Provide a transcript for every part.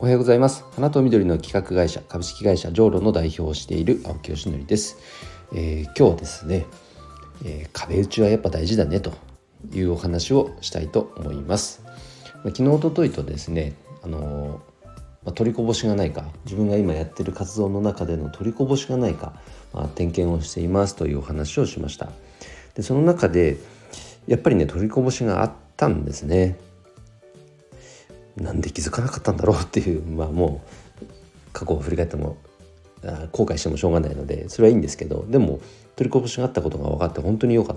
おはようございます。花と緑の企画会社株式会社ジョーロの代表をしている青木よしのりです、えー、今日はですね、えー、壁打ちはやっぱ大事だねというお話をしたいと思います、ま、昨日一昨日とですねあのま、取りこぼしがないか自分が今やってる活動の中での取りこぼしがないか、まあ、点検をしていますというお話をしました。でその中でやっぱりね取りこぼしがあったんですね。なんで気づかなかったんだろうっていうまあもう過去を振り返っても後悔してもしょうがないのでそれはいいんですけどでも取りこぼしがあったことが分かって本当に良かっ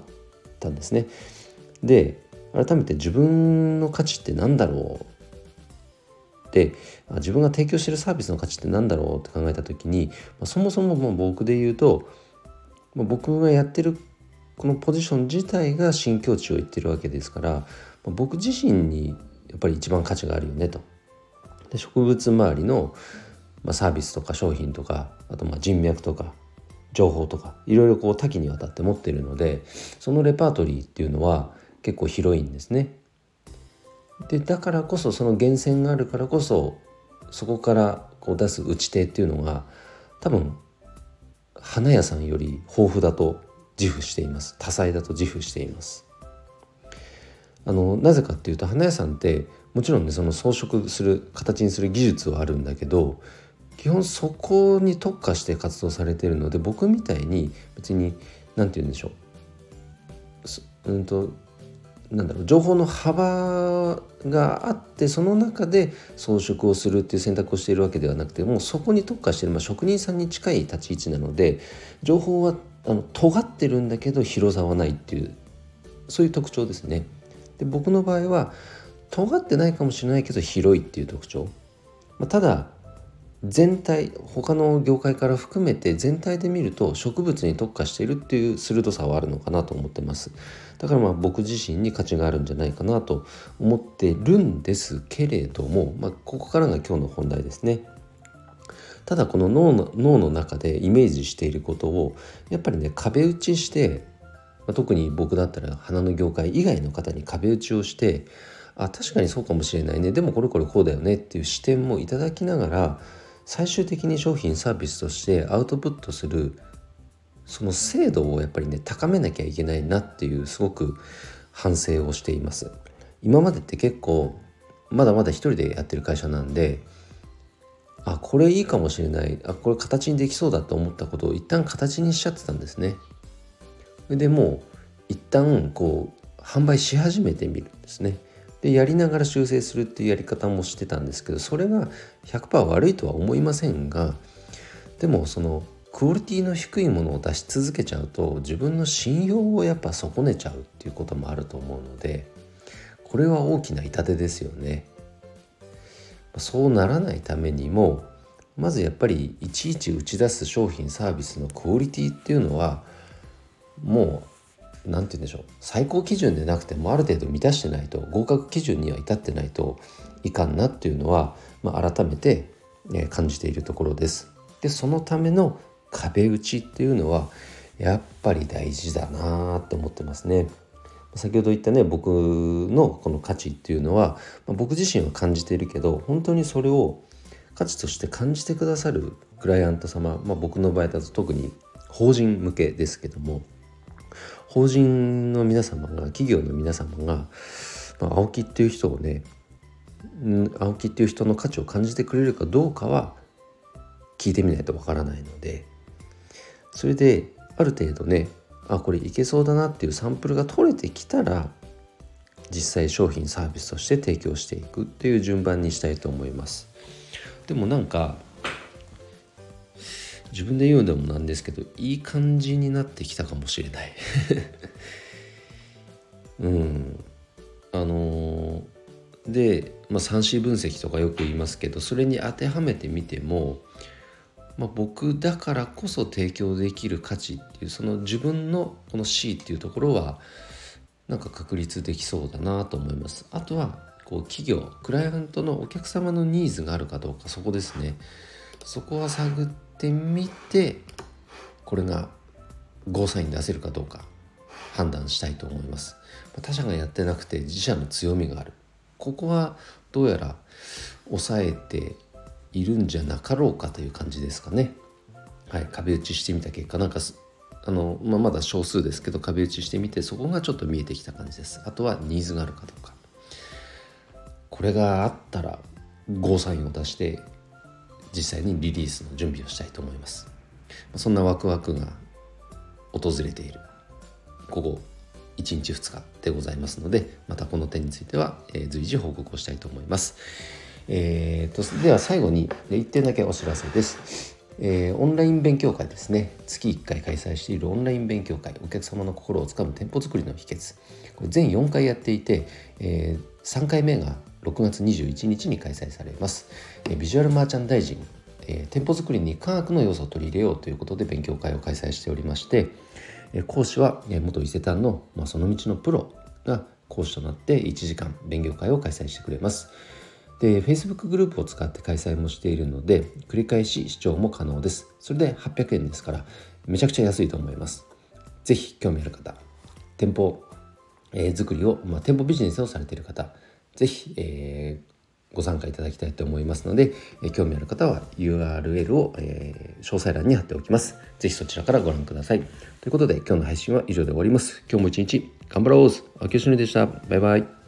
たんですね。で改めて自分の価値って何だろうで自分が提供してるサービスの価値って何だろうって考えた時にそもそももう僕で言うと僕がやってるこのポジション自体が新境地を言ってるわけですから僕自身にやっぱり一番価値があるよねと。で植物周りの、まあ、サービスとか商品とかあとまあ人脈とか情報とかいろいろこう多岐にわたって持っているのでそのレパートリーっていうのは結構広いんですね。でだからこそその源泉があるからこそそこからこう出す打ち手っていうのが多分花屋さんより豊富だと自負しています多彩だと自負していますあのなぜかっていうと花屋さんってもちろんねその装飾する形にする技術はあるんだけど基本そこに特化して活動されてるので僕みたいに別に何て言うんでしょううんとなんだろう情報の幅があってその中で装飾をするっていう選択をしているわけではなくてもうそこに特化している、まあ、職人さんに近い立ち位置なので情報はあの尖ってるんだけど広さはないっていうそういう特徴ですね。で僕の場合は尖ってないかもしれないけど広いっていう特徴、まあ、ただ全体他の業界から含めて全体で見ると植物に特化しているっていう鋭さはあるのかなと思ってます。だからまあ僕自身に価値があるんじゃないかなと思ってるんですけれども、まあ、ここからが今日の本題ですね。ただこの脳の脳の中でイメージしていることをやっぱりね壁打ちしてま、特に僕だったら花の業界以外の方に壁打ちをしてあ確かにそうかもしれないね。でもこれこれこうだよね。っていう視点もいただきながら最終的に商品サービスとしてアウトプットするその精度をやっぱりね高めなきゃいけないなっていうすごく反省をしています。今までって結構まだまだ一人でやってる会社なんであこれいいかもしれない。あこれ形にできそうだと思ったことを一旦形にしちゃってたんですね。でもう一旦こう販売し始めてみるんですね。でやりながら修正するっていうやり方もしてたんですけどそれが100%悪いとは思いませんがでもそのクオリティの低いものを出し続けちゃうと自分の信用をやっぱ損ねちゃうっていうこともあると思うのでこれは大きな痛手ですよね。そうならないためにもまずやっぱりいちいち打ち出す商品サービスのクオリティっていうのはもう何て言うんでしょう最高基準でなくてもある程度満たしてないと合格基準には至ってないといかんなっていうのは、まあ、改めて、感じているところです。でそのための壁打ちっていうのはやっぱり大事だなって思ってますね。先ほど言ったね僕のこの価値っていうのは、まあ、僕自身は感じているけど本当にそれを価値として感じてくださるクライアント様、まあ、僕の場合だと特に法人向けですけども法人の皆様が企業の皆様が、まあ、青木っていう人をね青木っていう人の価値を感じてくれるかどうかは聞いてみないとわからないのでそれである程度ねあこれいけそうだなっていうサンプルが取れてきたら実際商品サービスとして提供していくっていう順番にしたいと思います。でもなんか自分で言うのもなんですけどいい感じになってきたかもしれない。うん。あのー、で、まあ、3C 分析とかよく言いますけどそれに当てはめてみても、まあ、僕だからこそ提供できる価値っていうその自分のこの C っていうところはなんか確立できそうだなと思います。あとはこう企業クライアントのお客様のニーズがあるかどうかそこですね。そこは探ってってみてこれがゴーサイン出せるかどうか判断したいと思います。他社がやってなくて自社の強みがある。ここはどうやら抑えているんじゃなかろうかという感じですかね。はい、壁打ちしてみた結果なんかあの、まあ、まだ少数ですけど壁打ちしてみてそこがちょっと見えてきた感じです。あとはニーズがあるかどうか。これがあったらゴーサインを出して実際にリリースの準備をしたいと思います。そんなワクワクが訪れている午後1日2日でございますのでまたこの点については、え、随時報告をしたいと思います、えーと、とでは最後に1点だけお知らせです。えー、オンライン勉強会ですね。月1回開催しているオンライン勉強会お客様の心をつかむ店舗作りの秘訣。これ全4回やっていて、えー、3回目が6月21日に開催されます、え、ビジュアルマーチャンダイジング、え店舗作りに科学の要素を取り入れようということで勉強会を開催しておりまして、え講師は、え元伊勢丹の、まあ、その道のプロが講師となって1時間勉強会を開催してくれます。で Facebook グループを使って開催もしているので繰り返し視聴も可能です。それで800円ですからめちゃくちゃ安いと思います。是非興味ある方店舗、えー、作りを、まあ、店舗ビジネスをされている方ぜひ、えー、ご参加いただきたいと思いますので、えー、興味ある方は URL を、えー、詳細欄に貼っておきます。ぜひそちらからご覧ください。ということで今日の配信は以上で終わります。今日も一日頑張ろう秋吉でした。バイバイ。